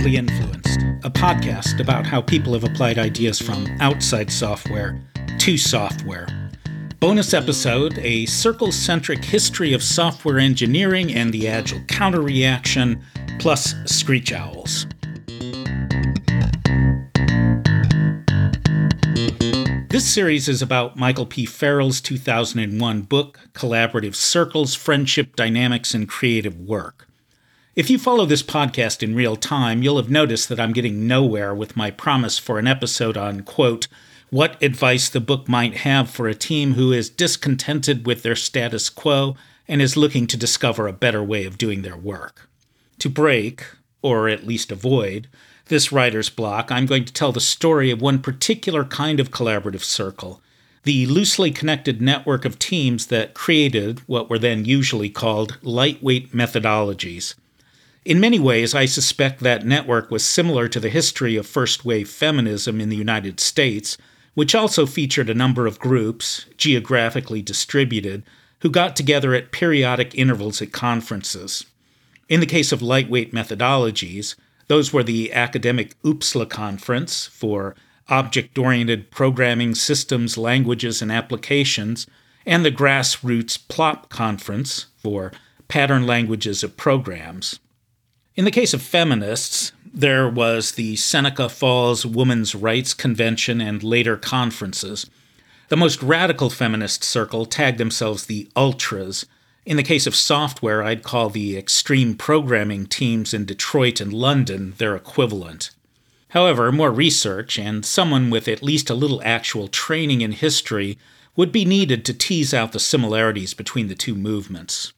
Broadly Influenced, a podcast about how people have applied ideas from outside software to software. Bonus episode A circle centric history of software engineering and the agile counter reaction, plus screech owls. This series is about Michael P. Farrell's 2001 book, Collaborative Circles Friendship Dynamics and Creative Work. If you follow this podcast in real time, you'll have noticed that I'm getting nowhere with my promise for an episode on, quote, what advice the book might have for a team who is discontented with their status quo and is looking to discover a better way of doing their work. To break, or at least avoid, this writer's block, I'm going to tell the story of one particular kind of collaborative circle, the loosely connected network of teams that created what were then usually called lightweight methodologies in many ways, I suspect that network was similar to the history of first wave feminism in the United States, which also featured a number of groups, geographically distributed, who got together at periodic intervals at conferences. In the case of lightweight methodologies, those were the academic OOPSLA conference for object oriented programming systems, languages, and applications, and the grassroots PLOP conference for pattern languages of programs. In the case of feminists, there was the Seneca Falls Women's Rights Convention and later conferences. The most radical feminist circle tagged themselves the Ultras. In the case of software, I'd call the extreme programming teams in Detroit and London their equivalent. However, more research and someone with at least a little actual training in history would be needed to tease out the similarities between the two movements.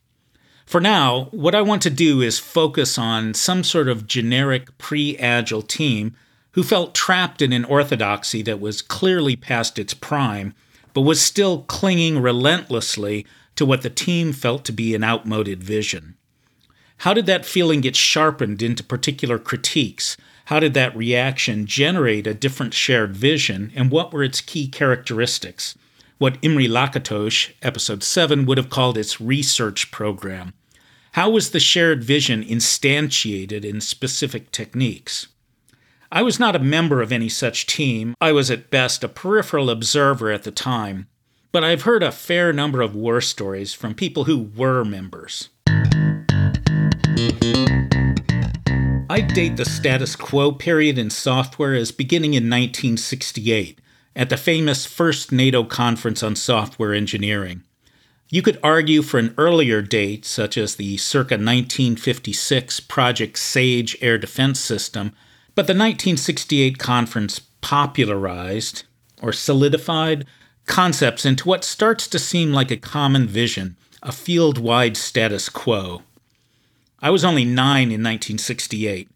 For now, what I want to do is focus on some sort of generic pre agile team who felt trapped in an orthodoxy that was clearly past its prime, but was still clinging relentlessly to what the team felt to be an outmoded vision. How did that feeling get sharpened into particular critiques? How did that reaction generate a different shared vision, and what were its key characteristics? What Imre Lakatos, episode 7, would have called its research program. How was the shared vision instantiated in specific techniques? I was not a member of any such team. I was at best a peripheral observer at the time, but I've heard a fair number of war stories from people who were members. I date the status quo period in software as beginning in 1968 at the famous first NATO conference on software engineering. You could argue for an earlier date, such as the circa 1956 Project SAGE air defense system, but the 1968 conference popularized, or solidified, concepts into what starts to seem like a common vision, a field wide status quo. I was only nine in 1968.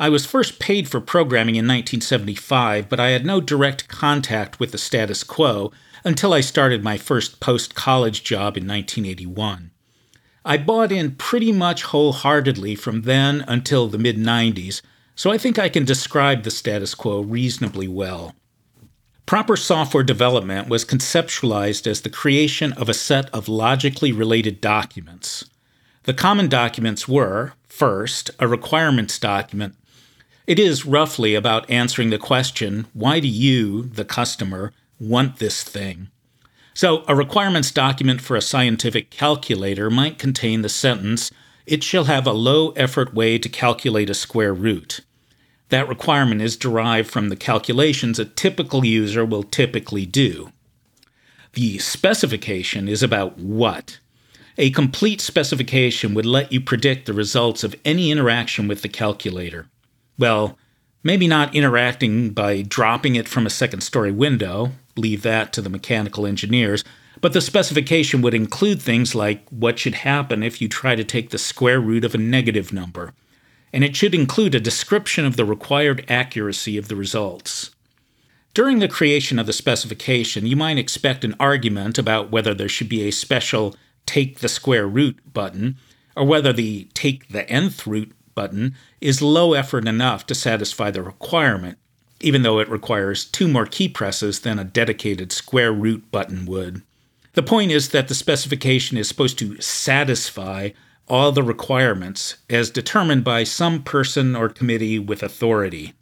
I was first paid for programming in 1975, but I had no direct contact with the status quo until I started my first post college job in 1981. I bought in pretty much wholeheartedly from then until the mid 90s, so I think I can describe the status quo reasonably well. Proper software development was conceptualized as the creation of a set of logically related documents. The common documents were, first, a requirements document. It is roughly about answering the question why do you, the customer, want this thing. So, a requirements document for a scientific calculator might contain the sentence, It shall have a low effort way to calculate a square root. That requirement is derived from the calculations a typical user will typically do. The specification is about what? A complete specification would let you predict the results of any interaction with the calculator. Well, maybe not interacting by dropping it from a second story window, leave that to the mechanical engineers. But the specification would include things like what should happen if you try to take the square root of a negative number. And it should include a description of the required accuracy of the results. During the creation of the specification, you might expect an argument about whether there should be a special take the square root button, or whether the take the nth root button is low effort enough to satisfy the requirement, even though it requires two more key presses than a dedicated square root button would. The point is that the specification is supposed to satisfy all the requirements as determined by some person or committee with authority.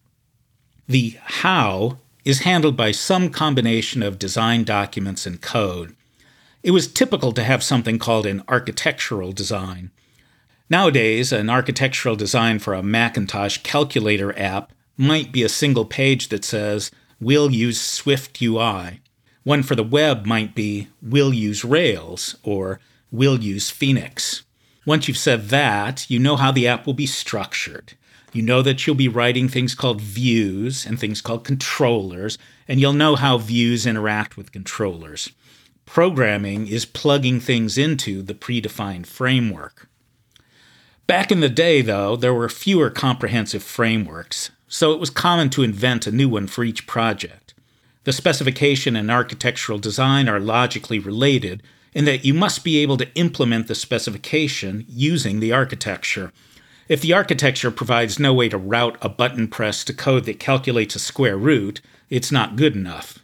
The how is handled by some combination of design documents and code. It was typical to have something called an architectural design. Nowadays, an architectural design for a Macintosh calculator app might be a single page that says, We'll use Swift UI. One for the web might be, We'll use Rails, or We'll use Phoenix. Once you've said that, you know how the app will be structured. You know that you'll be writing things called views and things called controllers, and you'll know how views interact with controllers. Programming is plugging things into the predefined framework. Back in the day, though, there were fewer comprehensive frameworks, so it was common to invent a new one for each project. The specification and architectural design are logically related in that you must be able to implement the specification using the architecture. If the architecture provides no way to route a button press to code that calculates a square root, it's not good enough.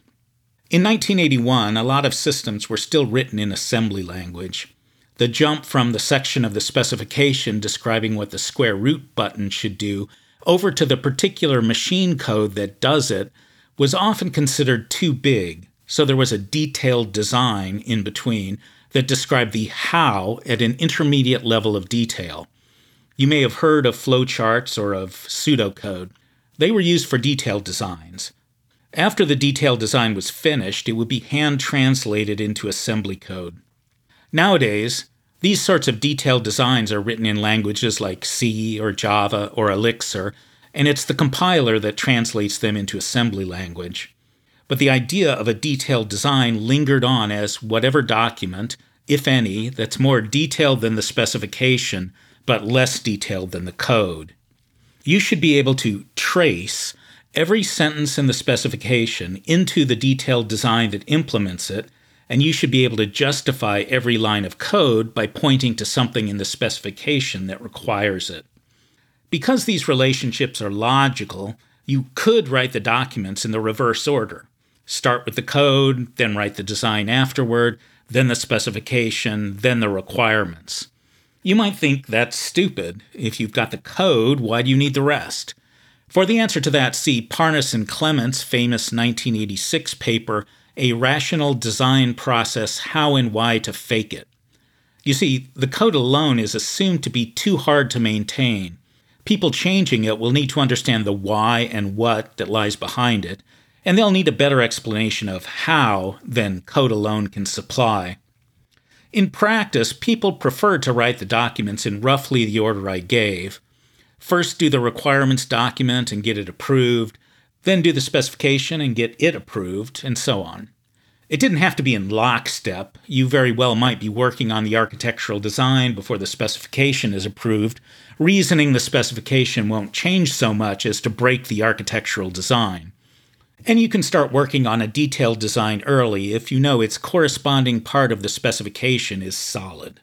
In 1981, a lot of systems were still written in assembly language. The jump from the section of the specification describing what the square root button should do over to the particular machine code that does it was often considered too big, so there was a detailed design in between that described the how at an intermediate level of detail. You may have heard of flowcharts or of pseudocode. They were used for detailed designs. After the detailed design was finished, it would be hand translated into assembly code. Nowadays, these sorts of detailed designs are written in languages like C or Java or Elixir, and it's the compiler that translates them into assembly language. But the idea of a detailed design lingered on as whatever document, if any, that's more detailed than the specification, but less detailed than the code. You should be able to trace every sentence in the specification into the detailed design that implements it, and you should be able to justify every line of code by pointing to something in the specification that requires it. Because these relationships are logical, you could write the documents in the reverse order. Start with the code, then write the design afterward, then the specification, then the requirements. You might think that's stupid. If you've got the code, why do you need the rest? For the answer to that, see Parnas and Clements' famous 1986 paper, A Rational Design Process How and Why to Fake It. You see, the code alone is assumed to be too hard to maintain. People changing it will need to understand the why and what that lies behind it, and they'll need a better explanation of how than code alone can supply. In practice, people prefer to write the documents in roughly the order I gave First, do the requirements document and get it approved, then do the specification and get it approved, and so on. It didn't have to be in lockstep. You very well might be working on the architectural design before the specification is approved, reasoning the specification won't change so much as to break the architectural design. And you can start working on a detailed design early if you know its corresponding part of the specification is solid.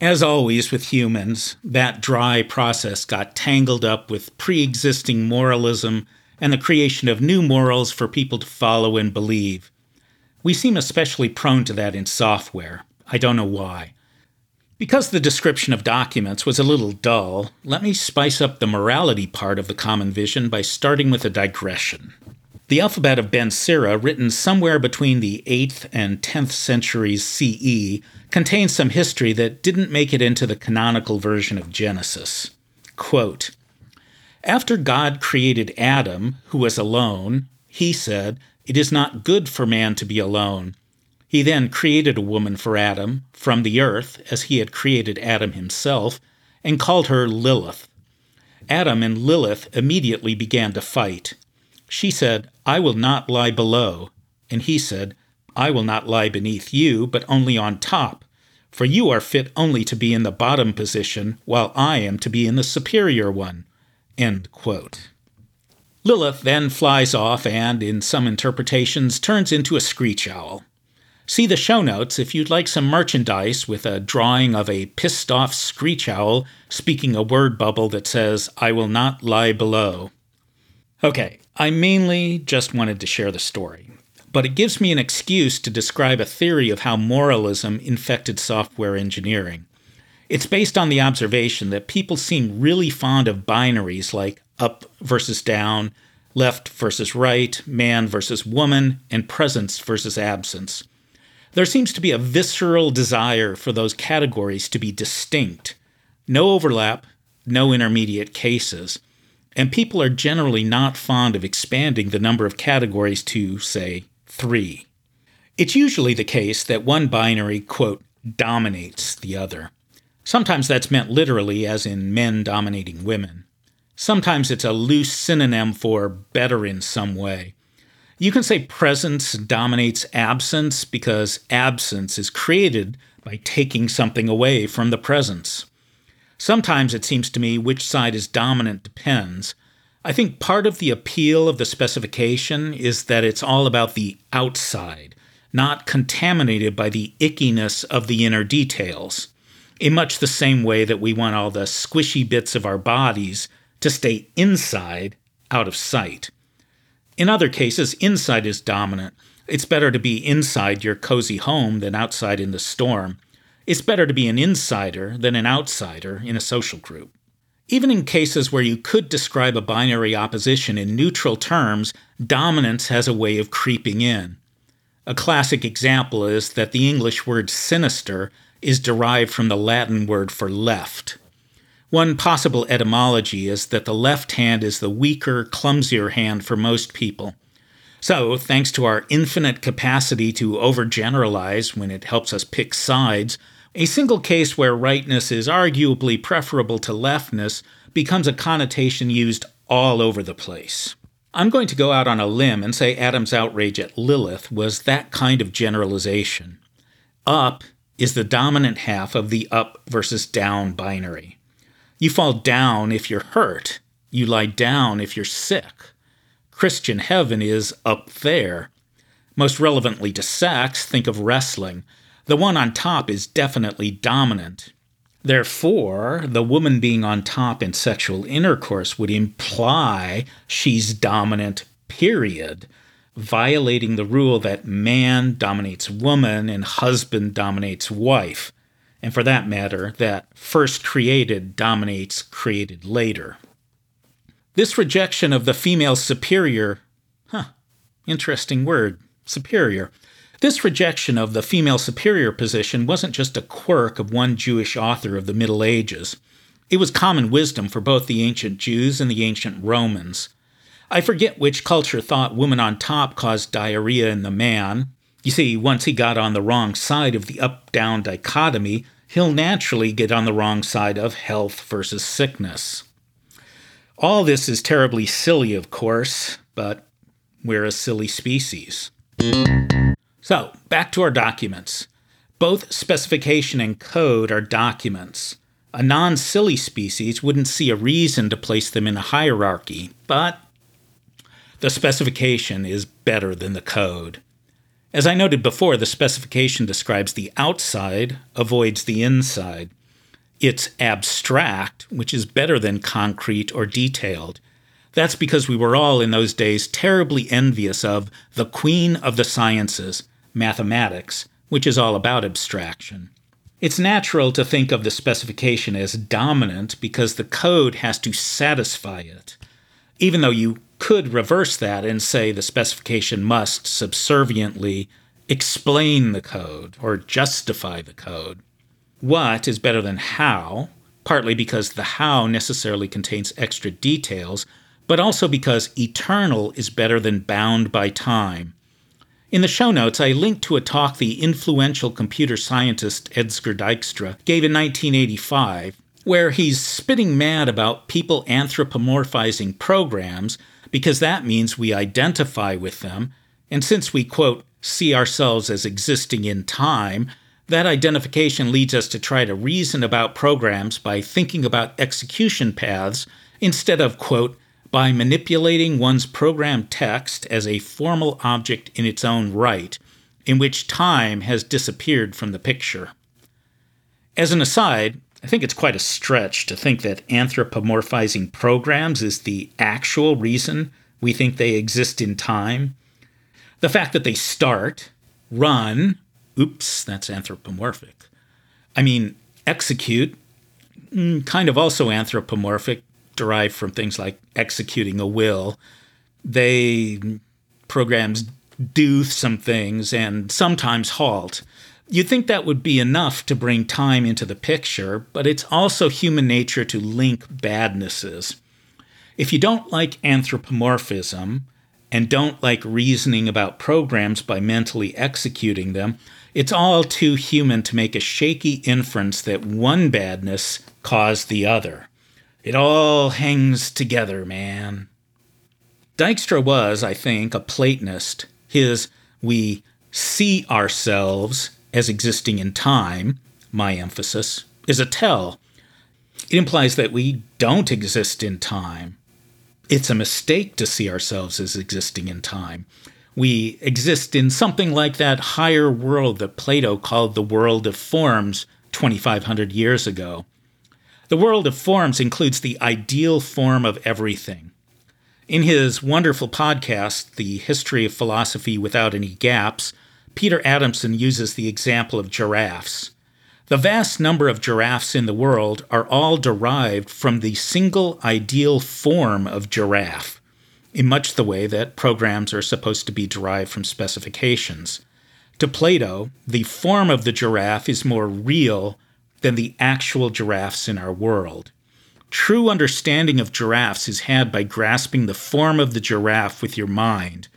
As always with humans, that dry process got tangled up with pre existing moralism and the creation of new morals for people to follow and believe. We seem especially prone to that in software. I don't know why. Because the description of documents was a little dull, let me spice up the morality part of the common vision by starting with a digression. The alphabet of Ben Sira, written somewhere between the 8th and 10th centuries CE, contains some history that didn't make it into the canonical version of Genesis. Quote, After God created Adam, who was alone, he said, It is not good for man to be alone. He then created a woman for Adam from the earth, as he had created Adam himself, and called her Lilith. Adam and Lilith immediately began to fight. She said, I will not lie below. And he said, I will not lie beneath you, but only on top. For you are fit only to be in the bottom position, while I am to be in the superior one. Lilith then flies off and, in some interpretations, turns into a screech owl. See the show notes if you'd like some merchandise with a drawing of a pissed off screech owl speaking a word bubble that says, I will not lie below. Okay, I mainly just wanted to share the story, but it gives me an excuse to describe a theory of how moralism infected software engineering. It's based on the observation that people seem really fond of binaries like up versus down, left versus right, man versus woman, and presence versus absence. There seems to be a visceral desire for those categories to be distinct. No overlap, no intermediate cases. And people are generally not fond of expanding the number of categories to, say, three. It's usually the case that one binary, quote, dominates the other. Sometimes that's meant literally, as in men dominating women. Sometimes it's a loose synonym for better in some way. You can say presence dominates absence because absence is created by taking something away from the presence. Sometimes it seems to me which side is dominant depends. I think part of the appeal of the specification is that it's all about the outside, not contaminated by the ickiness of the inner details, in much the same way that we want all the squishy bits of our bodies to stay inside, out of sight. In other cases, inside is dominant. It's better to be inside your cozy home than outside in the storm. It's better to be an insider than an outsider in a social group. Even in cases where you could describe a binary opposition in neutral terms, dominance has a way of creeping in. A classic example is that the English word sinister is derived from the Latin word for left. One possible etymology is that the left hand is the weaker, clumsier hand for most people. So, thanks to our infinite capacity to overgeneralize when it helps us pick sides, a single case where rightness is arguably preferable to leftness becomes a connotation used all over the place. I'm going to go out on a limb and say Adam's outrage at Lilith was that kind of generalization. Up is the dominant half of the up versus down binary. You fall down if you're hurt, you lie down if you're sick. Christian heaven is up there. Most relevantly to sex, think of wrestling. The one on top is definitely dominant. Therefore, the woman being on top in sexual intercourse would imply she's dominant, period, violating the rule that man dominates woman and husband dominates wife, and for that matter, that first created dominates created later. This rejection of the female superior, huh, interesting word, superior, this rejection of the female superior position wasn't just a quirk of one Jewish author of the Middle Ages. It was common wisdom for both the ancient Jews and the ancient Romans. I forget which culture thought woman on top caused diarrhea in the man. You see, once he got on the wrong side of the up down dichotomy, he'll naturally get on the wrong side of health versus sickness. All this is terribly silly, of course, but we're a silly species. So, back to our documents. Both specification and code are documents. A non silly species wouldn't see a reason to place them in a hierarchy, but the specification is better than the code. As I noted before, the specification describes the outside, avoids the inside. It's abstract, which is better than concrete or detailed. That's because we were all in those days terribly envious of the queen of the sciences, mathematics, which is all about abstraction. It's natural to think of the specification as dominant because the code has to satisfy it, even though you could reverse that and say the specification must subserviently explain the code or justify the code. What is better than how, partly because the how necessarily contains extra details, but also because eternal is better than bound by time. In the show notes, I linked to a talk the influential computer scientist Edsger Dijkstra gave in 1985, where he's spitting mad about people anthropomorphizing programs because that means we identify with them, and since we, quote, see ourselves as existing in time, that identification leads us to try to reason about programs by thinking about execution paths instead of, quote, by manipulating one's program text as a formal object in its own right, in which time has disappeared from the picture. As an aside, I think it's quite a stretch to think that anthropomorphizing programs is the actual reason we think they exist in time. The fact that they start, run, oops, that's anthropomorphic. I mean, execute, mm, kind of also anthropomorphic, derived from things like executing a will. They programs do some things and sometimes halt. You'd think that would be enough to bring time into the picture, but it's also human nature to link badnesses. If you don't like anthropomorphism and don't like reasoning about programs by mentally executing them, it's all too human to make a shaky inference that one badness caused the other. It all hangs together, man. Dijkstra was, I think, a Platonist. His we see ourselves as existing in time, my emphasis, is a tell. It implies that we don't exist in time. It's a mistake to see ourselves as existing in time. We exist in something like that higher world that Plato called the world of forms 2,500 years ago. The world of forms includes the ideal form of everything. In his wonderful podcast, The History of Philosophy Without Any Gaps, Peter Adamson uses the example of giraffes. The vast number of giraffes in the world are all derived from the single ideal form of giraffe, in much the way that programs are supposed to be derived from specifications. To Plato, the form of the giraffe is more real than the actual giraffes in our world. True understanding of giraffes is had by grasping the form of the giraffe with your mind,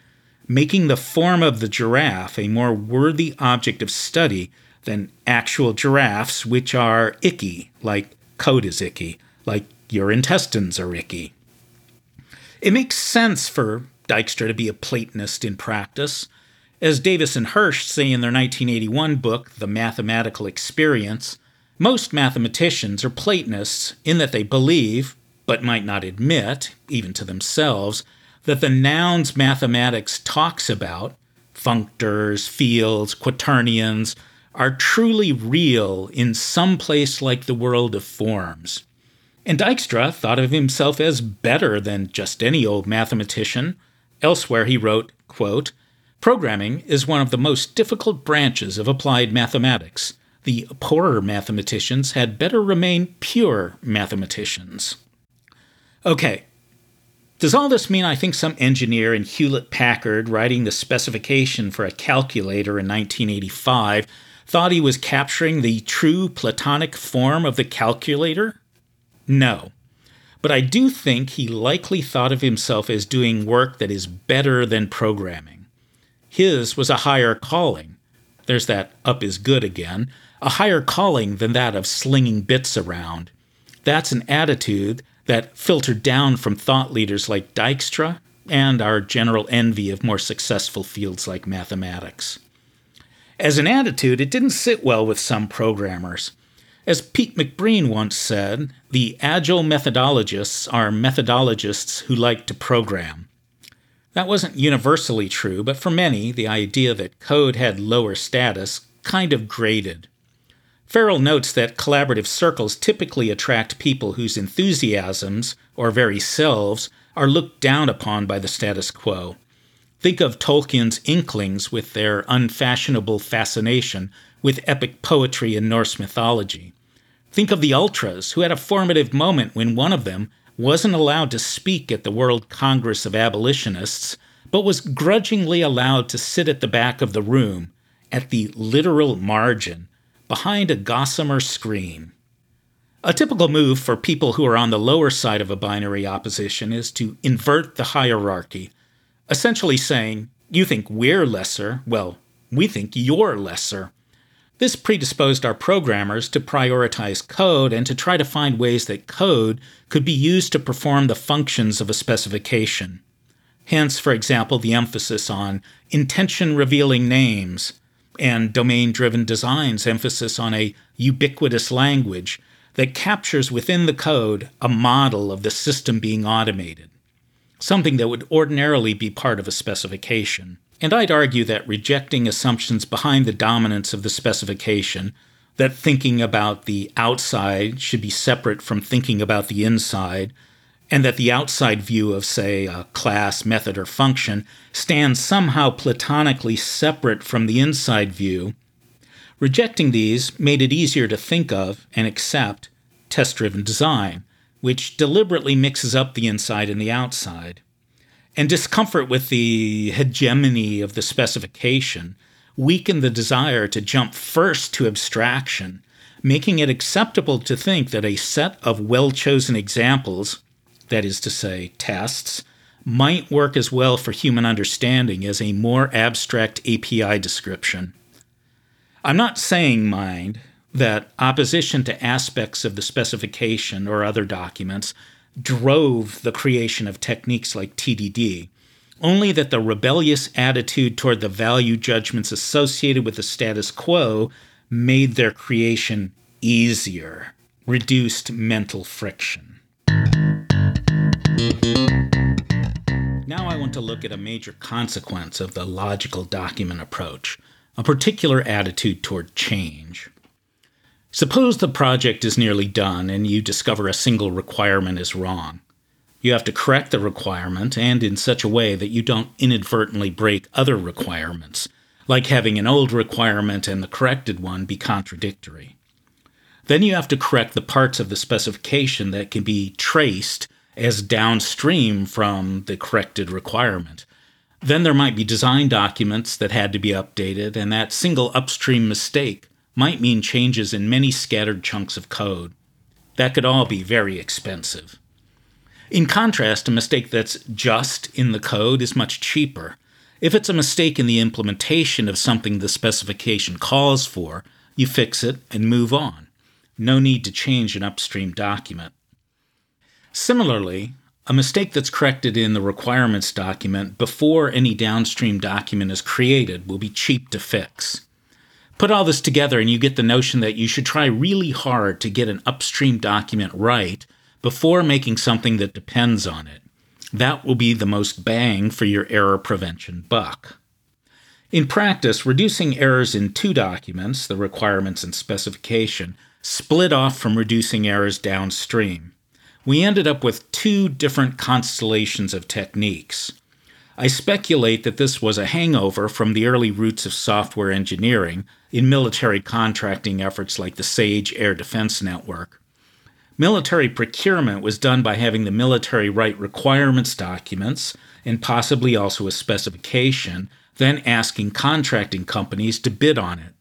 making the form of the giraffe a more worthy object of study than actual giraffes, which are icky, like code is icky, like your intestines are icky. It makes sense for Dijkstra to be a Platonist in practice. As Davis and Hersh say in their 1981 book, The Mathematical Experience, most mathematicians are Platonists in that they believe, but might not admit, even to themselves, that the nouns mathematics talks about, functors, fields, quaternions, are truly real in some place like the world of forms. And Dijkstra thought of himself as better than just any old mathematician. Elsewhere he wrote, quote, Programming is one of the most difficult branches of applied mathematics the poorer mathematicians had better remain pure mathematicians. Okay, does all this mean I think some engineer in Hewlett Packard writing the specification for a calculator in 1985 thought he was capturing the true Platonic form of the calculator? No. But I do think he likely thought of himself as doing work that is better than programming. His was a higher calling. There's that up is good again a higher calling than that of slinging bits around. That's an attitude that filtered down from thought leaders like Dijkstra and our general envy of more successful fields like mathematics. As an attitude, it didn't sit well with some programmers. As Pete McBreen once said, the agile methodologists are methodologists who like to program. That wasn't universally true, but for many, the idea that code had lower status kind of grated. Farrell notes that collaborative circles typically attract people whose enthusiasms, or very selves, are looked down upon by the status quo. Think of Tolkien's Inklings with their unfashionable fascination with epic poetry and Norse mythology. Think of the Ultras, who had a formative moment when one of them wasn't allowed to speak at the World Congress of Abolitionists, but was grudgingly allowed to sit at the back of the room, at the literal margin, behind a gossamer screen. A typical move for people who are on the lower side of a binary opposition is to invert the hierarchy, essentially saying, You think we're lesser, well, we think you're lesser. This predisposed our programmers to prioritize code and to try to find ways that code could be used to perform the functions of a specification. Hence, for example, the emphasis on intention revealing names, and domain driven design's emphasis on a ubiquitous language that captures within the code a model of the system being automated, something that would ordinarily be part of a specification. And I'd argue that rejecting assumptions behind the dominance of the specification, that thinking about the outside should be separate from thinking about the inside, and that the outside view of, say, a class, method, or function stands somehow platonically separate from the inside view, rejecting these made it easier to think of and accept test driven design, which deliberately mixes up the inside and the outside. And discomfort with the hegemony of the specification weakened the desire to jump first to abstraction, making it acceptable to think that a set of well chosen examples, that is to say, tests, might work as well for human understanding as a more abstract API description. I'm not saying, mind, that opposition to aspects of the specification or other documents drove the creation of techniques like TDD, only that the rebellious attitude toward the value judgments associated with the status quo made their creation easier, reduced mental friction. Now I want to look at a major consequence of the logical document approach, a particular attitude toward change. Suppose the project is nearly done and you discover a single requirement is wrong. You have to correct the requirement and in such a way that you don't inadvertently break other requirements, like having an old requirement and the corrected one be contradictory. Then you have to correct the parts of the specification that can be traced as downstream from the corrected requirement. Then there might be design documents that had to be updated, and that single upstream mistake might mean changes in many scattered chunks of code. That could all be very expensive. In contrast, a mistake that's just in the code is much cheaper. If it's a mistake in the implementation of something the specification calls for, you fix it and move on. No need to change an upstream document. Similarly, a mistake that's corrected in the requirements document before any downstream document is created will be cheap to fix. Put all this together, and you get the notion that you should try really hard to get an upstream document right before making something that depends on it. That will be the most bang for your error prevention buck. In practice, reducing errors in two documents, the requirements and specification, split off from reducing errors downstream. We ended up with two different constellations of techniques. I speculate that this was a hangover from the early roots of software engineering in military contracting efforts like the SAGE Air Defense Network. Military procurement was done by having the military write requirements documents and possibly also a specification, then asking contracting companies to bid on it.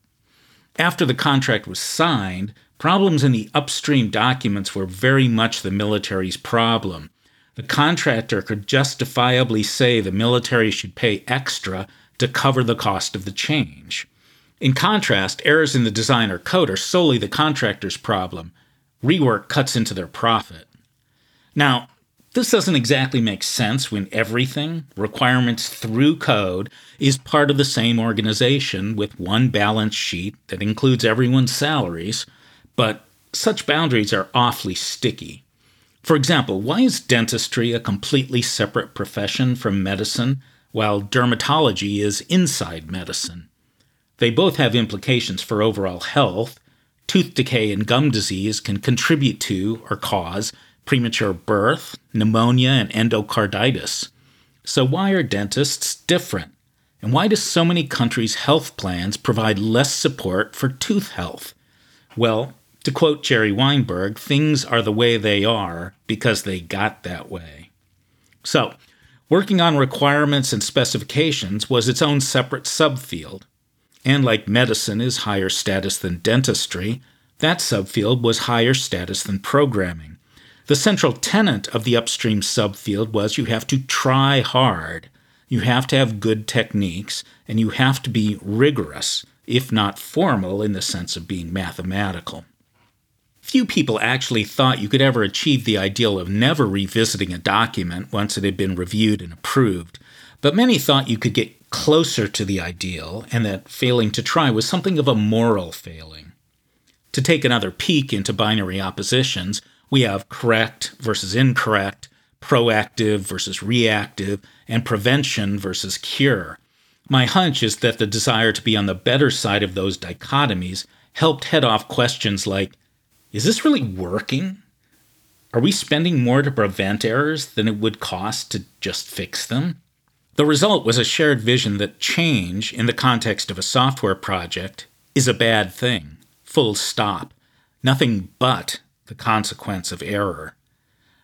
After the contract was signed, problems in the upstream documents were very much the military's problem the contractor could justifiably say the military should pay extra to cover the cost of the change. In contrast, errors in the design or code are solely the contractor's problem. Rework cuts into their profit. Now, this doesn't exactly make sense when everything, requirements through code, is part of the same organization with one balance sheet that includes everyone's salaries, but such boundaries are awfully sticky. For example, why is dentistry a completely separate profession from medicine, while dermatology is inside medicine? They both have implications for overall health. Tooth decay and gum disease can contribute to or cause premature birth, pneumonia, and endocarditis. So, why are dentists different? And why do so many countries' health plans provide less support for tooth health? Well, to quote Jerry Weinberg, things are the way they are because they got that way. So, working on requirements and specifications was its own separate subfield. And like medicine is higher status than dentistry, that subfield was higher status than programming. The central tenet of the upstream subfield was you have to try hard, you have to have good techniques, and you have to be rigorous, if not formal in the sense of being mathematical. Few people actually thought you could ever achieve the ideal of never revisiting a document once it had been reviewed and approved, but many thought you could get closer to the ideal and that failing to try was something of a moral failing. To take another peek into binary oppositions, we have correct versus incorrect, proactive versus reactive, and prevention versus cure. My hunch is that the desire to be on the better side of those dichotomies helped head off questions like is this really working? Are we spending more to prevent errors than it would cost to just fix them? The result was a shared vision that change, in the context of a software project, is a bad thing. Full stop. Nothing but the consequence of error.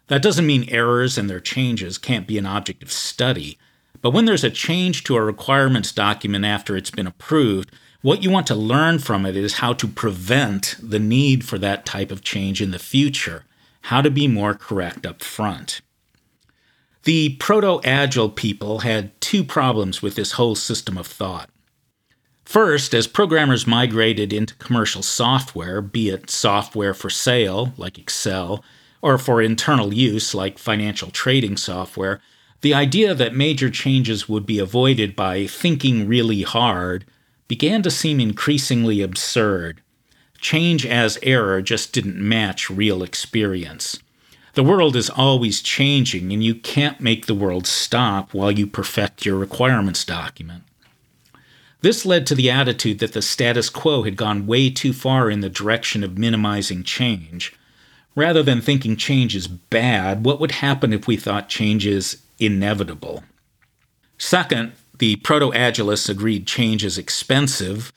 That doesn't mean errors and their changes can't be an object of study, but when there's a change to a requirements document after it's been approved, what you want to learn from it is how to prevent the need for that type of change in the future, how to be more correct up front. The proto agile people had two problems with this whole system of thought. First, as programmers migrated into commercial software, be it software for sale, like Excel, or for internal use, like financial trading software, the idea that major changes would be avoided by thinking really hard began to seem increasingly absurd. Change as error just didn't match real experience. The world is always changing, and you can't make the world stop while you perfect your requirements document. This led to the attitude that the status quo had gone way too far in the direction of minimizing change. Rather than thinking change is bad, what would happen if we thought change is inevitable? Second, the proto agilists agreed change is expensive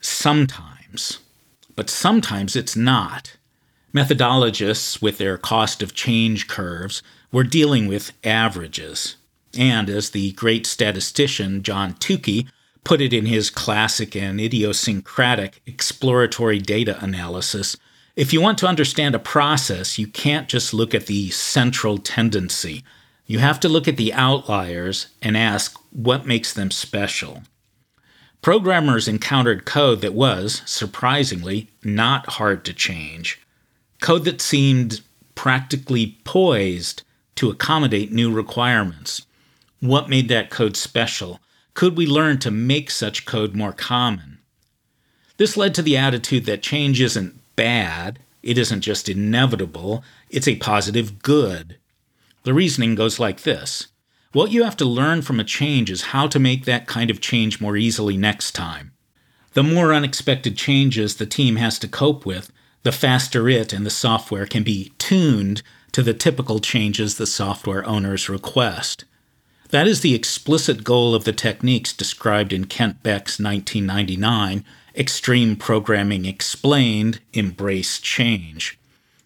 sometimes, but sometimes it's not. Methodologists, with their cost of change curves, were dealing with averages. And as the great statistician John Tukey put it in his classic and idiosyncratic exploratory data analysis, if you want to understand a process, you can't just look at the central tendency. You have to look at the outliers and ask what makes them special. Programmers encountered code that was, surprisingly, not hard to change code that seemed practically poised to accommodate new requirements. What made that code special? Could we learn to make such code more common? This led to the attitude that change isn't bad, it isn't just inevitable, it's a positive good. The reasoning goes like this What you have to learn from a change is how to make that kind of change more easily next time. The more unexpected changes the team has to cope with, the faster it and the software can be tuned to the typical changes the software owners request. That is the explicit goal of the techniques described in Kent Beck's 1999 Extreme Programming Explained Embrace Change.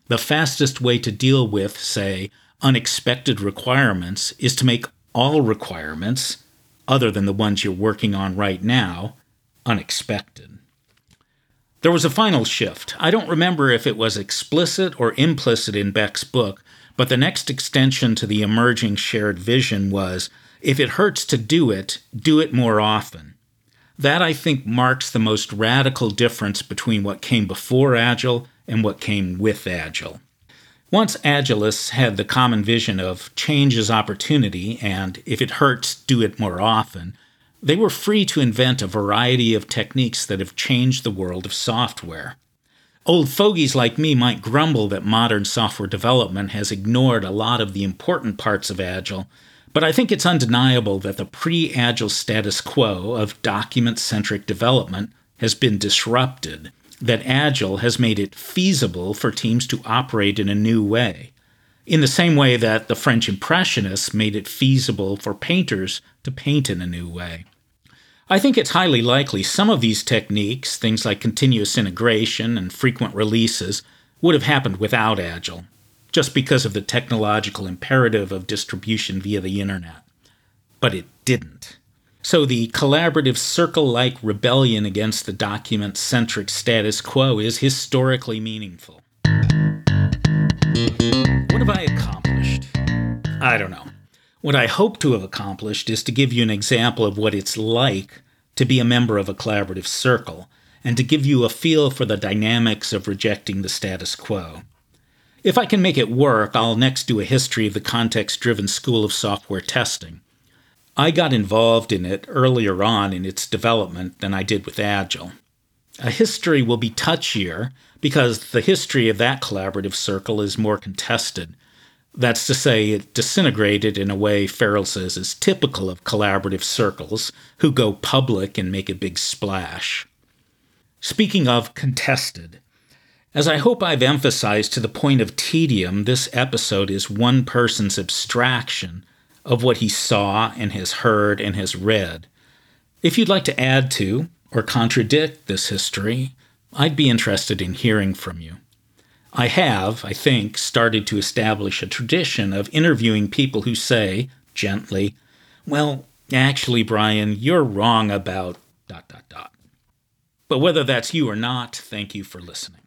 The fastest way to deal with, say, unexpected requirements is to make all requirements, other than the ones you're working on right now, unexpected. There was a final shift. I don't remember if it was explicit or implicit in Beck's book, but the next extension to the emerging shared vision was if it hurts to do it, do it more often. That, I think, marks the most radical difference between what came before Agile and what came with Agile. Once Agilists had the common vision of change as opportunity and if it hurts, do it more often, they were free to invent a variety of techniques that have changed the world of software. Old fogies like me might grumble that modern software development has ignored a lot of the important parts of Agile, but I think it's undeniable that the pre Agile status quo of document centric development has been disrupted, that Agile has made it feasible for teams to operate in a new way. In the same way that the French Impressionists made it feasible for painters to paint in a new way. I think it's highly likely some of these techniques, things like continuous integration and frequent releases, would have happened without Agile, just because of the technological imperative of distribution via the internet. But it didn't. So the collaborative circle like rebellion against the document centric status quo is historically meaningful. What have I accomplished? I don't know. What I hope to have accomplished is to give you an example of what it's like to be a member of a collaborative circle and to give you a feel for the dynamics of rejecting the status quo. If I can make it work, I'll next do a history of the context driven school of software testing. I got involved in it earlier on in its development than I did with Agile. A history will be touchier because the history of that collaborative circle is more contested, that's to say, it disintegrated in a way Farrell says is typical of collaborative circles who go public and make a big splash. Speaking of contested, as I hope I've emphasized to the point of tedium, this episode is one person's abstraction of what he saw and has heard and has read. If you'd like to add to or contradict this history, I'd be interested in hearing from you. I have, I think, started to establish a tradition of interviewing people who say, gently, Well, actually, Brian, you're wrong about dot dot dot. But whether that's you or not, thank you for listening.